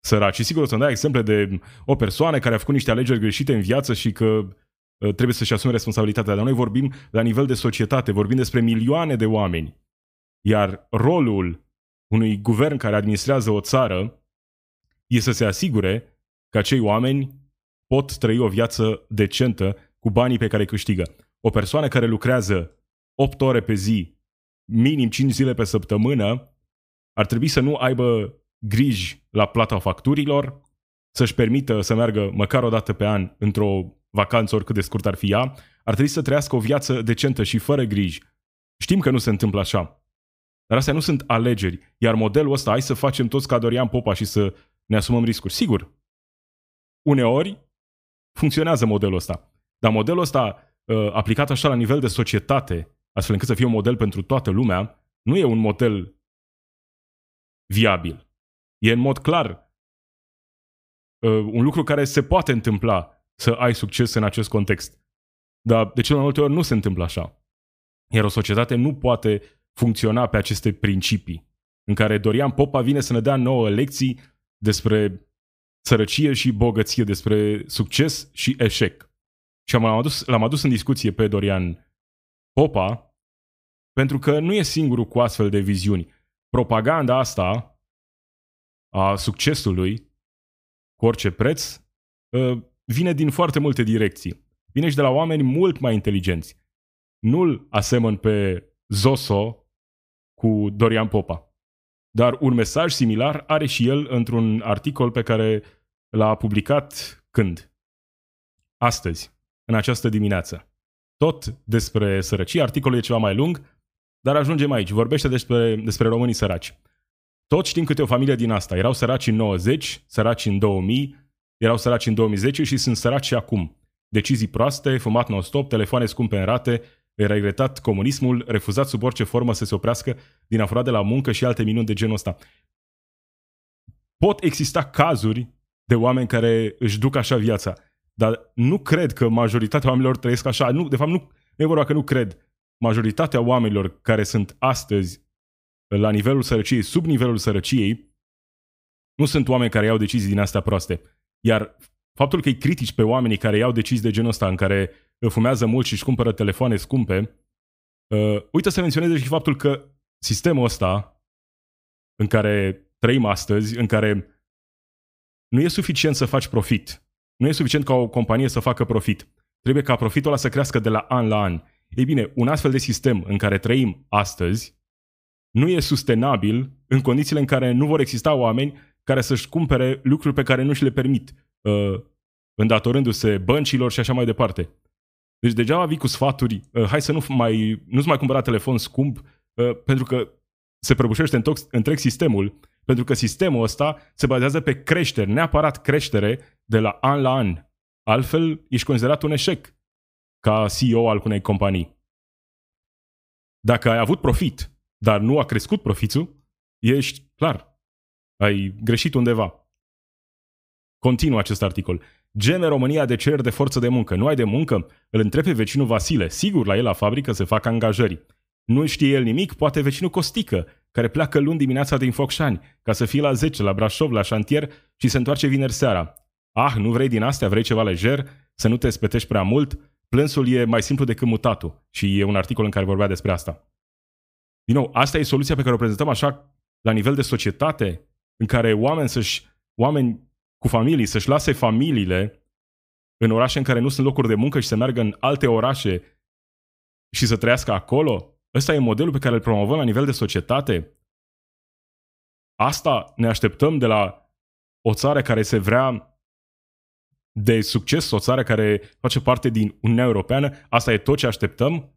săraci. Și sigur o să-mi dai exemple de o persoană care a făcut niște alegeri greșite în viață și că trebuie să-și asume responsabilitatea. Dar noi vorbim la nivel de societate, vorbim despre milioane de oameni. Iar rolul unui guvern care administrează o țară e să se asigure că acei oameni pot trăi o viață decentă cu banii pe care îi câștigă. O persoană care lucrează 8 ore pe zi, minim 5 zile pe săptămână, ar trebui să nu aibă griji la plata facturilor, să-și permită să meargă măcar o dată pe an într-o vacanță, oricât de scurt ar fi ea, ar trebui să trăiască o viață decentă și fără griji. Știm că nu se întâmplă așa. Dar astea nu sunt alegeri. Iar modelul ăsta, hai să facem toți ca Dorian Popa și să ne asumăm riscuri. Sigur, uneori funcționează modelul ăsta. Dar modelul ăsta, uh, aplicat așa la nivel de societate, astfel încât să fie un model pentru toată lumea, nu e un model viabil. E în mod clar uh, un lucru care se poate întâmpla să ai succes în acest context. Dar de cele mai multe ori nu se întâmplă așa. Iar o societate nu poate funcționa pe aceste principii, în care Dorian Popa vine să ne dea nouă lecții despre sărăcie și bogăție, despre succes și eșec. Și l-am adus, l-am adus în discuție pe Dorian Popa, pentru că nu e singurul cu astfel de viziuni. Propaganda asta a succesului, cu orice preț, ă, vine din foarte multe direcții. Vine și de la oameni mult mai inteligenți. Nu-l asemăn pe Zoso cu Dorian Popa. Dar un mesaj similar are și el într-un articol pe care l-a publicat când? Astăzi, în această dimineață. Tot despre sărăcie, articolul e ceva mai lung, dar ajungem aici. Vorbește despre, despre românii săraci. Toți știm câte o familie din asta. Erau săraci în 90, săraci în 2000, erau săraci în 2010 și sunt săraci și acum. Decizii proaste, fumat non-stop, telefoane scumpe în rate, regretat comunismul, refuzat sub orice formă să se oprească din a de la muncă și alte minuni de genul ăsta. Pot exista cazuri de oameni care își duc așa viața, dar nu cred că majoritatea oamenilor trăiesc așa. Nu, de fapt, nu, nu e vorba că nu cred. Majoritatea oamenilor care sunt astăzi la nivelul sărăciei, sub nivelul sărăciei, nu sunt oameni care iau decizii din astea proaste. Iar faptul că îi critici pe oamenii care iau decizii de genul ăsta, în care fumează mult și își cumpără telefoane scumpe, uh, uită să menționeze și faptul că sistemul ăsta în care trăim astăzi, în care nu e suficient să faci profit. Nu e suficient ca o companie să facă profit. Trebuie ca profitul ăla să crească de la an la an. Ei bine, un astfel de sistem în care trăim astăzi nu e sustenabil în condițiile în care nu vor exista oameni care să-și cumpere lucruri pe care nu și le permit, uh, îndatorându-se băncilor și așa mai departe. Deci degeaba vii cu sfaturi, uh, hai să nu mai, nu-ți mai cumpăra telefon scump, uh, pentru că se prăbușește întreg sistemul, pentru că sistemul ăsta se bazează pe creștere, neapărat creștere de la an la an. Altfel, ești considerat un eșec ca CEO al unei companii. Dacă ai avut profit, dar nu a crescut profitul, ești clar, ai greșit undeva. Continuă acest articol. Gene România de cer de forță de muncă. Nu ai de muncă? Îl întrebe vecinul Vasile. Sigur, la el la fabrică se fac angajări. Nu știe el nimic, poate vecinul Costică, care pleacă luni dimineața din Focșani, ca să fie la 10 la Brașov, la șantier și se întoarce vineri seara. Ah, nu vrei din astea, vrei ceva lejer, să nu te spetești prea mult? Plânsul e mai simplu decât mutatul și e un articol în care vorbea despre asta. Din nou, asta e soluția pe care o prezentăm așa la nivel de societate, în care oameni, să-și, oameni cu familii să-și lase familiile în orașe în care nu sunt locuri de muncă și să meargă în alte orașe și să trăiască acolo? Ăsta e modelul pe care îl promovăm la nivel de societate? Asta ne așteptăm de la o țară care se vrea de succes, o țară care face parte din Uniunea Europeană? Asta e tot ce așteptăm?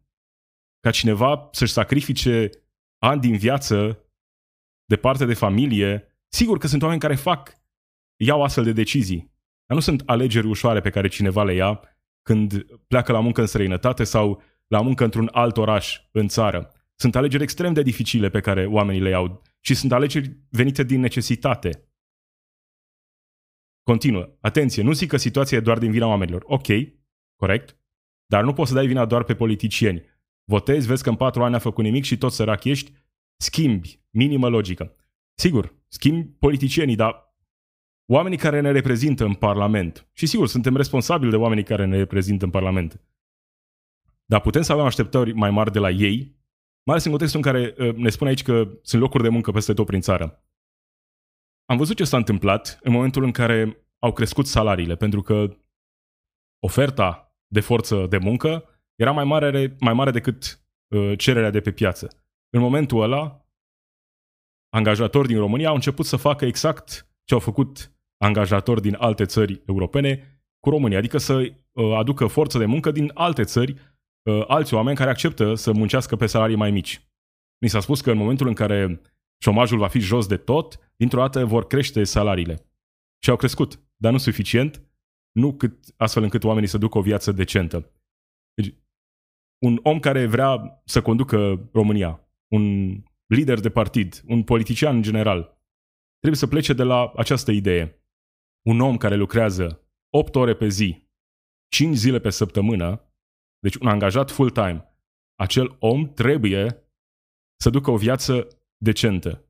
Ca cineva să-și sacrifice ani din viață de parte de familie Sigur că sunt oameni care fac, iau astfel de decizii, dar nu sunt alegeri ușoare pe care cineva le ia când pleacă la muncă în străinătate sau la muncă într-un alt oraș în țară. Sunt alegeri extrem de dificile pe care oamenii le iau și sunt alegeri venite din necesitate. Continuă. Atenție, nu zic că situația e doar din vina oamenilor. Ok, corect, dar nu poți să dai vina doar pe politicieni. Votezi, vezi că în patru ani a făcut nimic și tot sărac ești, schimbi, minimă logică. Sigur, schimbi politicienii, dar oamenii care ne reprezintă în Parlament, și sigur, suntem responsabili de oamenii care ne reprezintă în Parlament, dar putem să avem așteptări mai mari de la ei, mai ales în contextul în care uh, ne spune aici că sunt locuri de muncă peste tot prin țară. Am văzut ce s-a întâmplat în momentul în care au crescut salariile, pentru că oferta de forță de muncă era mai mare, mai mare decât uh, cererea de pe piață. În momentul ăla, angajatori din România au început să facă exact ce au făcut angajatori din alte țări europene cu România, adică să uh, aducă forță de muncă din alte țări, uh, alți oameni care acceptă să muncească pe salarii mai mici. Ni s-a spus că în momentul în care șomajul va fi jos de tot, dintr-o dată vor crește salariile. Și au crescut, dar nu suficient, nu cât, astfel încât oamenii să ducă o viață decentă. Deci, un om care vrea să conducă România, un lider de partid, un politician în general, trebuie să plece de la această idee. Un om care lucrează 8 ore pe zi, 5 zile pe săptămână, deci un angajat full-time, acel om trebuie să ducă o viață decentă.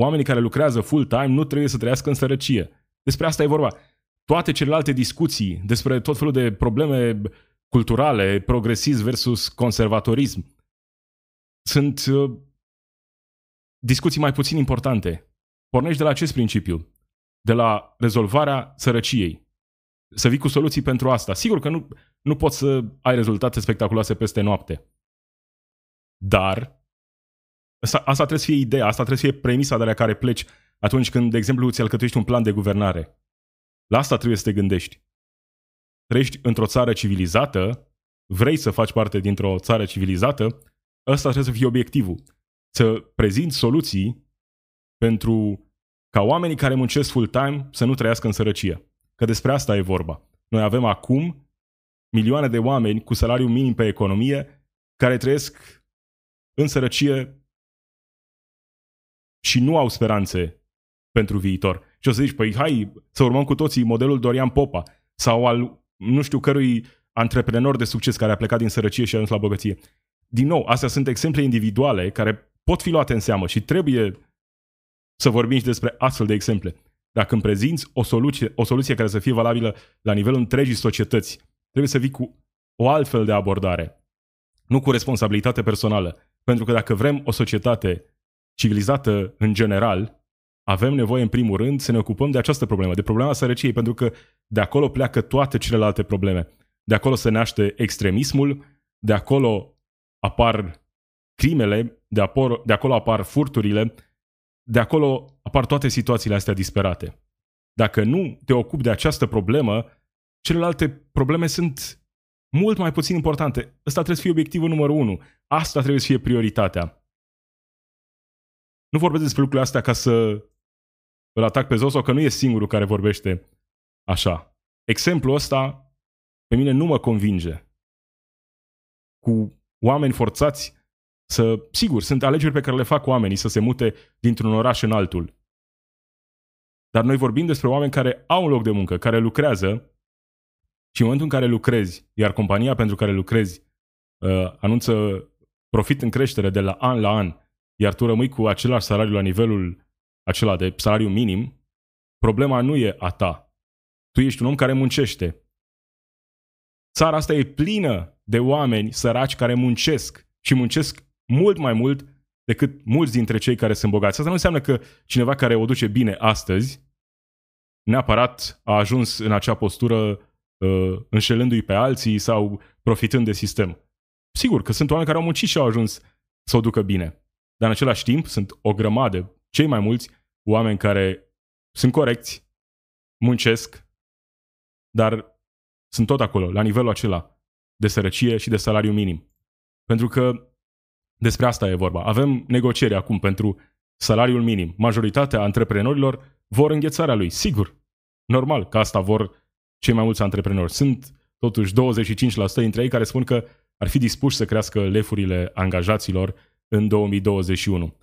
Oamenii care lucrează full-time nu trebuie să trăiască în sărăcie. Despre asta e vorba. Toate celelalte discuții despre tot felul de probleme culturale, progresism versus conservatorism, sunt uh, discuții mai puțin importante. Pornești de la acest principiu, de la rezolvarea sărăciei. Să vii cu soluții pentru asta. Sigur că nu, nu poți să ai rezultate spectaculoase peste noapte. Dar asta, asta trebuie să fie ideea, asta trebuie să fie premisa de la care pleci atunci când, de exemplu, îți alcătuiești un plan de guvernare. La asta trebuie să te gândești. Trăiești într-o țară civilizată, vrei să faci parte dintr-o țară civilizată, ăsta trebuie să fie obiectivul. Să prezinți soluții pentru ca oamenii care muncesc full-time să nu trăiască în sărăcie. Că despre asta e vorba. Noi avem acum milioane de oameni cu salariu minim pe economie care trăiesc în sărăcie și nu au speranțe pentru viitor. Și o să zici, păi hai să urmăm cu toții modelul Dorian Popa sau al nu știu cărui antreprenor de succes care a plecat din sărăcie și a ajuns la bogăție. Din nou, astea sunt exemple individuale care pot fi luate în seamă și trebuie să vorbim și despre astfel de exemple. Dacă îmi prezinți o soluție, o soluție care să fie valabilă la nivelul întregii societăți, trebuie să vii cu o altfel de abordare, nu cu responsabilitate personală. Pentru că dacă vrem o societate civilizată în general, avem nevoie în primul rând să ne ocupăm de această problemă, de problema sărăciei, pentru că de acolo pleacă toate celelalte probleme. De acolo se naște extremismul, de acolo apar crimele, de, apor, de acolo apar furturile, de acolo apar toate situațiile astea disperate. Dacă nu te ocupi de această problemă, celelalte probleme sunt mult mai puțin importante. Ăsta trebuie să fie obiectivul numărul unu. Asta trebuie să fie prioritatea. Nu vorbesc despre lucrurile astea ca să îl atac pe Zoso, că nu e singurul care vorbește așa. Exemplul ăsta pe mine nu mă convinge. Cu oameni forțați să, sigur, sunt alegeri pe care le fac oamenii să se mute dintr-un oraș în altul. Dar noi vorbim despre oameni care au un loc de muncă, care lucrează și în momentul în care lucrezi, iar compania pentru care lucrezi uh, anunță profit în creștere de la an la an, iar tu rămâi cu același salariu la nivelul acela de salariu minim, problema nu e a ta. Tu ești un om care muncește. Țara asta e plină de oameni săraci care muncesc și muncesc mult mai mult decât mulți dintre cei care sunt bogați. Asta nu înseamnă că cineva care o duce bine astăzi neapărat a ajuns în acea postură uh, înșelându-i pe alții sau profitând de sistem. Sigur că sunt oameni care au muncit și au ajuns să o ducă bine. Dar în același timp sunt o grămadă, cei mai mulți oameni care sunt corecți, muncesc, dar sunt tot acolo, la nivelul acela de sărăcie și de salariu minim. Pentru că despre asta e vorba. Avem negocieri acum pentru salariul minim. Majoritatea antreprenorilor vor înghețarea lui, sigur. Normal că asta vor cei mai mulți antreprenori. Sunt totuși 25% dintre ei care spun că ar fi dispuși să crească lefurile angajaților în 2021.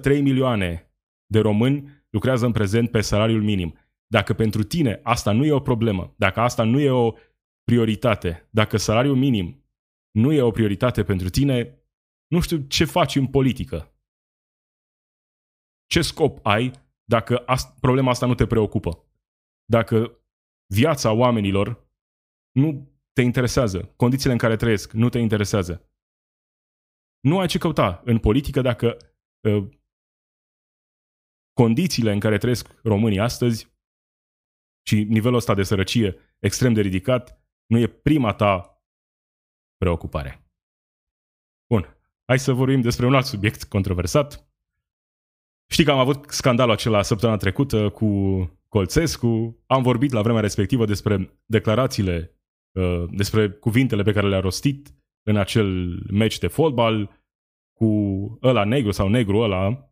1,3 milioane de români lucrează în prezent pe salariul minim. Dacă pentru tine asta nu e o problemă, dacă asta nu e o prioritate, dacă salariul minim nu e o prioritate pentru tine, nu știu ce faci în politică. Ce scop ai dacă ast- problema asta nu te preocupă. Dacă viața oamenilor nu te interesează, condițiile în care trăiesc nu te interesează. Nu ai ce căuta în politică dacă uh, condițiile în care trăiesc românii astăzi și nivelul ăsta de sărăcie extrem de ridicat nu e prima ta preocupare. Bun, hai să vorbim despre un alt subiect controversat. Știi că am avut scandalul acela săptămâna trecută cu Colțescu, am vorbit la vremea respectivă despre declarațiile, uh, despre cuvintele pe care le-a rostit în acel meci de fotbal cu ăla negru sau negru ăla,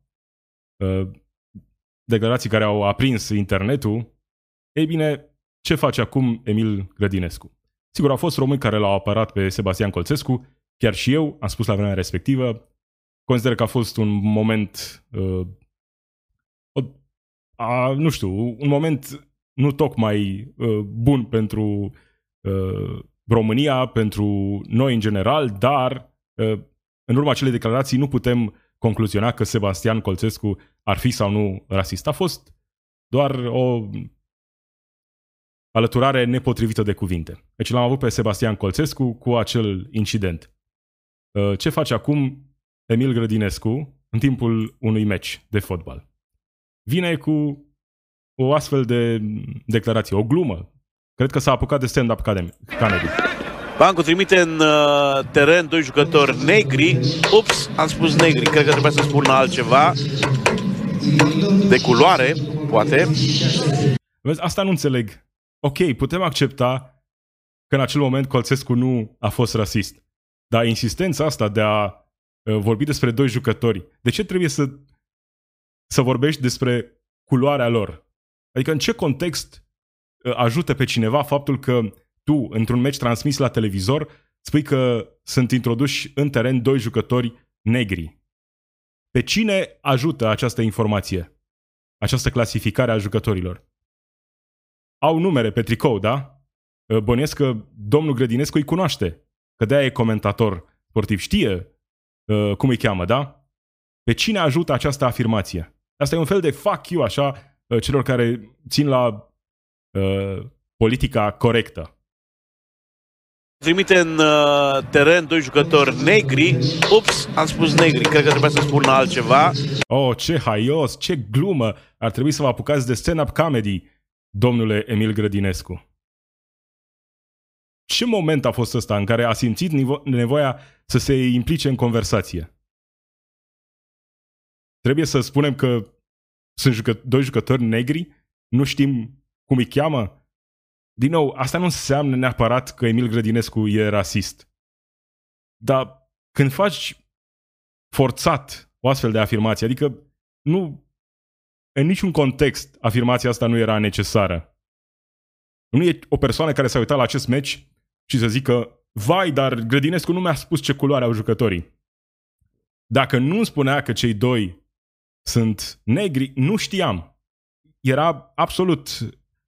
uh, declarații care au aprins internetul. Ei bine, ce face acum Emil Grădinescu? Sigur, au fost români care l-au apărat pe Sebastian Colțescu, chiar și eu am spus la vremea respectivă, consider că a fost un moment uh, a, nu știu, un moment nu tocmai uh, bun pentru uh, România, pentru noi în general, dar uh, în urma acelei declarații nu putem concluziona că Sebastian Colțescu ar fi sau nu rasist. A fost doar o alăturare nepotrivită de cuvinte. Deci l-am avut pe Sebastian Colțescu cu acel incident. Uh, ce face acum Emil Grădinescu în timpul unui meci de fotbal? Vine cu o astfel de declarație, o glumă. Cred că s-a apucat de stand-up comedy. Bancu trimite în uh, teren doi jucători negri. Ups, am spus negri. Cred că trebuia să spun altceva. De culoare, poate. Vezi, asta nu înțeleg. Ok, putem accepta că în acel moment Colțescu nu a fost rasist. Dar insistența asta de a uh, vorbi despre doi jucători, de ce trebuie să, să vorbești despre culoarea lor? Adică în ce context uh, ajută pe cineva faptul că tu, într-un meci transmis la televizor, spui că sunt introduși în teren doi jucători negri. Pe cine ajută această informație? Această clasificare a jucătorilor? Au numere pe tricou, da? Uh, bănuiesc că domnul Grădinescu îi cunoaște, că de-aia e comentator sportiv. Știe uh, cum îi cheamă, da? Pe cine ajută această afirmație? Asta e un fel de fuck you, așa, Uh, celor care țin la uh, politica corectă. Trimite în uh, teren doi jucători negri. Ups, am spus negri. Cred că trebuia să spun altceva. Oh, ce haios, ce glumă. Ar trebui să vă apucați de stand-up comedy, domnule Emil Grădinescu. Ce moment a fost ăsta în care a simțit nevoia să se implice în conversație? Trebuie să spunem că sunt jucă- doi jucători negri, nu știm cum îi cheamă. Din nou, asta nu înseamnă neapărat că Emil Grădinescu e rasist. Dar când faci forțat o astfel de afirmație, adică nu, în niciun context afirmația asta nu era necesară. Nu e o persoană care s-a uitat la acest meci și să zică vai, dar Grădinescu nu mi-a spus ce culoare au jucătorii. Dacă nu îmi spunea că cei doi sunt negri, nu știam. Era absolut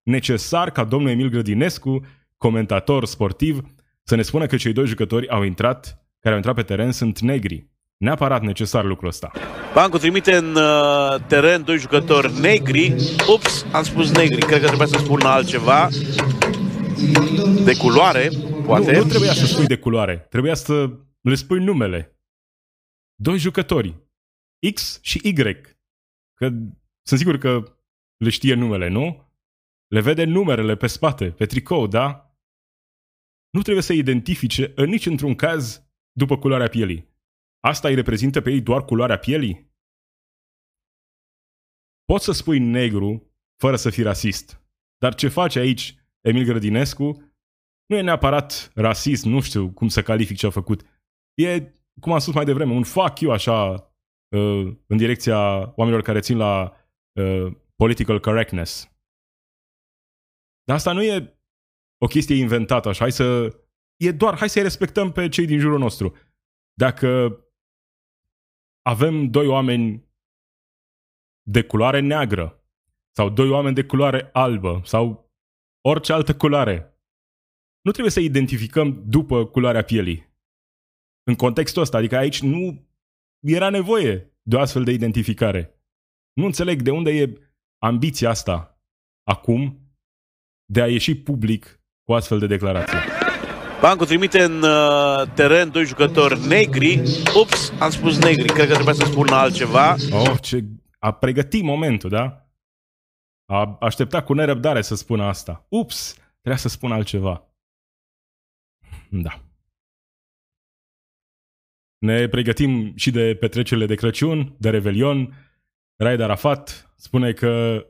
necesar ca domnul Emil Grădinescu, comentator sportiv, să ne spună că cei doi jucători au intrat, care au intrat pe teren sunt negri. Neapărat necesar lucrul ăsta. Bancu trimite în uh, teren doi jucători negri. Ups, am spus negri. Cred că trebuia să spun altceva. De culoare, poate. Nu, nu trebuia să spui de culoare. Trebuia să le spui numele. Doi jucători. X și Y. Că sunt sigur că le știe numele, nu? Le vede numerele pe spate, pe tricou, da? Nu trebuie să identifice în nici într-un caz după culoarea pielii. Asta îi reprezintă pe ei doar culoarea pielii? Poți să spui negru fără să fii rasist. Dar ce face aici Emil Grădinescu nu e neapărat rasist, nu știu cum să calific ce a făcut. E, cum am spus mai devreme, un fuck you așa Uh, în direcția oamenilor care țin la uh, political correctness. Dar asta nu e o chestie inventată așa. Hai să... E doar, hai să-i respectăm pe cei din jurul nostru. Dacă avem doi oameni de culoare neagră sau doi oameni de culoare albă sau orice altă culoare, nu trebuie să identificăm după culoarea pielii. În contextul ăsta, adică aici nu era nevoie de o astfel de identificare. Nu înțeleg de unde e ambiția asta acum de a ieși public cu astfel de declarații. Bancu trimite în uh, teren doi jucători negri. Ups, am spus negri, cred că trebuia să spun altceva. Oh, ce... A pregătit momentul, da? A așteptat cu nerăbdare să spună asta. Ups, trebuia să spun altceva. Da. Ne pregătim și de petrecerile de Crăciun, de Revelion. Raed Arafat spune că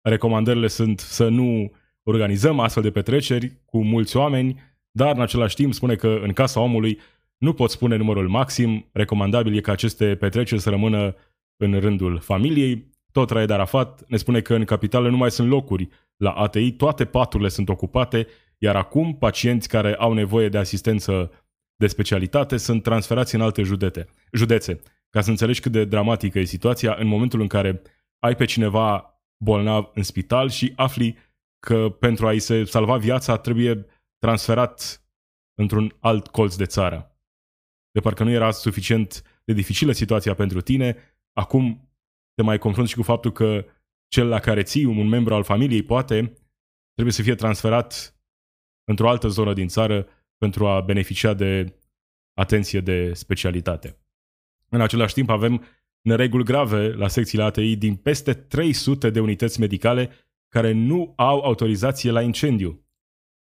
recomandările sunt să nu organizăm astfel de petreceri cu mulți oameni, dar în același timp spune că în casa omului nu pot spune numărul maxim, recomandabil e ca aceste petreceri să rămână în rândul familiei. Tot Raed Arafat ne spune că în capitală nu mai sunt locuri la ATI, toate paturile sunt ocupate, iar acum pacienți care au nevoie de asistență de specialitate sunt transferați în alte judete, județe. Ca să înțelegi cât de dramatică e situația, în momentul în care ai pe cineva bolnav în spital și afli că pentru a-i se salva viața trebuie transferat într-un alt colț de țară. De parcă nu era suficient de dificilă situația pentru tine, acum te mai confrunți și cu faptul că cel la care ții, un membru al familiei, poate, trebuie să fie transferat într-o altă zonă din țară pentru a beneficia de atenție de specialitate. În același timp avem nereguli grave la secțiile ATI din peste 300 de unități medicale care nu au autorizație la incendiu.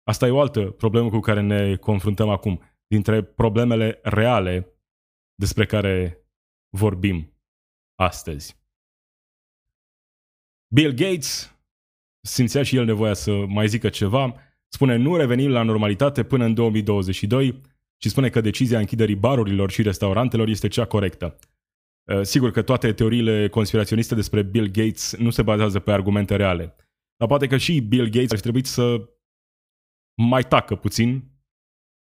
Asta e o altă problemă cu care ne confruntăm acum, dintre problemele reale despre care vorbim astăzi. Bill Gates simțea și el nevoia să mai zică ceva, spune nu revenim la normalitate până în 2022 și spune că decizia închiderii barurilor și restaurantelor este cea corectă. Uh, sigur că toate teoriile conspiraționiste despre Bill Gates nu se bazează pe argumente reale. Dar poate că și Bill Gates ar trebui să mai tacă puțin,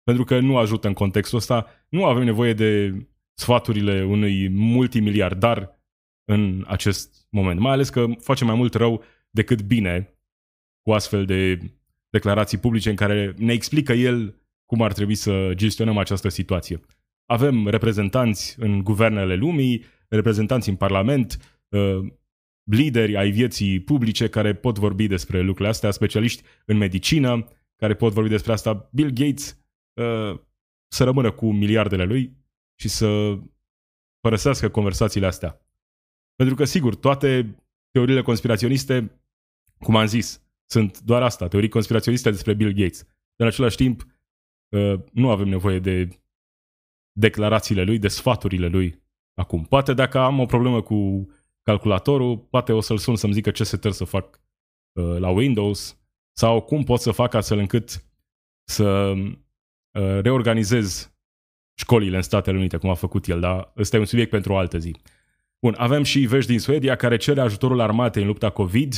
pentru că nu ajută în contextul ăsta. Nu avem nevoie de sfaturile unui multimiliardar în acest moment. Mai ales că face mai mult rău decât bine cu astfel de declarații publice în care ne explică el cum ar trebui să gestionăm această situație. Avem reprezentanți în guvernele lumii, reprezentanți în Parlament, uh, lideri ai vieții publice care pot vorbi despre lucrurile astea, specialiști în medicină care pot vorbi despre asta. Bill Gates uh, să rămână cu miliardele lui și să părăsească conversațiile astea. Pentru că, sigur, toate teoriile conspiraționiste, cum am zis, sunt doar asta, teorii conspiraționiste despre Bill Gates. Dar în același timp, uh, nu avem nevoie de declarațiile lui, de sfaturile lui acum. Poate dacă am o problemă cu calculatorul, poate o să-l sun să-mi zică ce setări să fac uh, la Windows sau cum pot să fac astfel încât să uh, reorganizez școlile în Statele Unite, cum a făcut el, dar ăsta e un subiect pentru o altă zi. Bun, avem și vești din Suedia care cere ajutorul armatei în lupta COVID.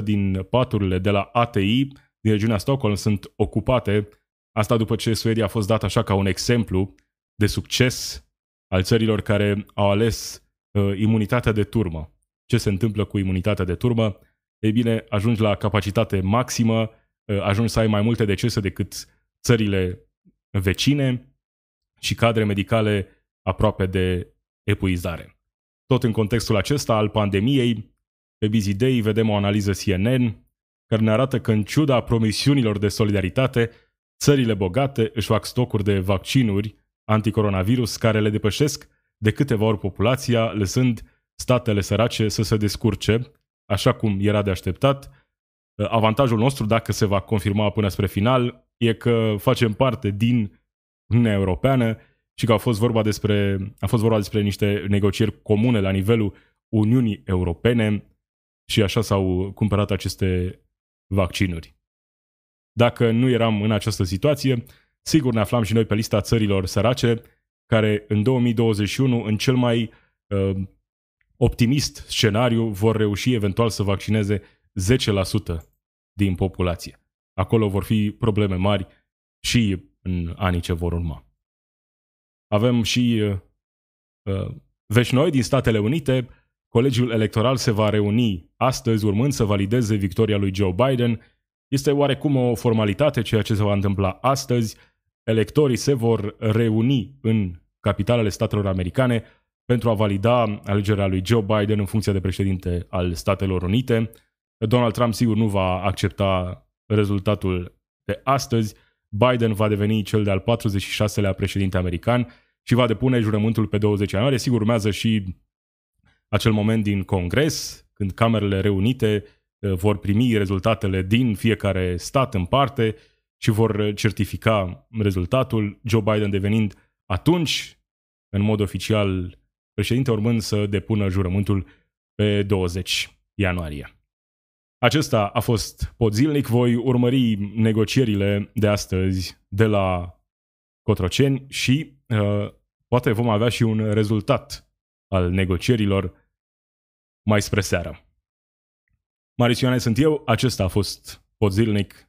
99% din paturile de la ATI din regiunea Stockholm sunt ocupate. Asta după ce Suedia a fost dat așa ca un exemplu de succes al țărilor care au ales uh, imunitatea de turmă. Ce se întâmplă cu imunitatea de turmă? Ei bine, ajungi la capacitate maximă, uh, ajungi să ai mai multe decese decât țările vecine și cadre medicale aproape de epuizare. Tot în contextul acesta al pandemiei, pe Busy Day vedem o analiză CNN care ne arată că în ciuda promisiunilor de solidaritate, țările bogate își fac stocuri de vaccinuri anticoronavirus care le depășesc de câteva ori populația, lăsând statele sărace să se descurce, așa cum era de așteptat. Avantajul nostru, dacă se va confirma până spre final, e că facem parte din Uniunea Europeană și că a fost vorba despre, a fost vorba despre niște negocieri comune la nivelul Uniunii Europene și așa s-au cumpărat aceste vaccinuri. Dacă nu eram în această situație, sigur ne aflam și noi pe lista țărilor sărace, care în 2021, în cel mai uh, optimist scenariu, vor reuși eventual să vaccineze 10% din populație. Acolo vor fi probleme mari și în anii ce vor urma. Avem și uh, uh vești noi din Statele Unite. Colegiul electoral se va reuni astăzi, urmând să valideze victoria lui Joe Biden. Este oarecum o formalitate ceea ce se va întâmpla astăzi electorii se vor reuni în capitalele statelor americane pentru a valida alegerea lui Joe Biden în funcție de președinte al Statelor Unite. Donald Trump sigur nu va accepta rezultatul de astăzi. Biden va deveni cel de-al 46-lea președinte american și va depune jurământul pe 20 ianuarie. Sigur, urmează și acel moment din Congres, când camerele reunite uh, vor primi rezultatele din fiecare stat în parte și vor certifica rezultatul, Joe Biden devenind atunci, în mod oficial, președinte, urmând să depună jurământul pe 20 ianuarie. Acesta a fost Pod Zilnic. Voi urmări negocierile de astăzi de la Cotroceni și uh, poate vom avea și un rezultat al negocierilor mai spre seară. Marisioane sunt eu, acesta a fost Pod Zilnic.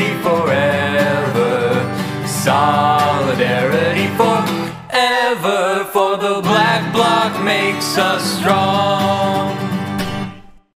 solidarity forever, for the black bloc makes us strong.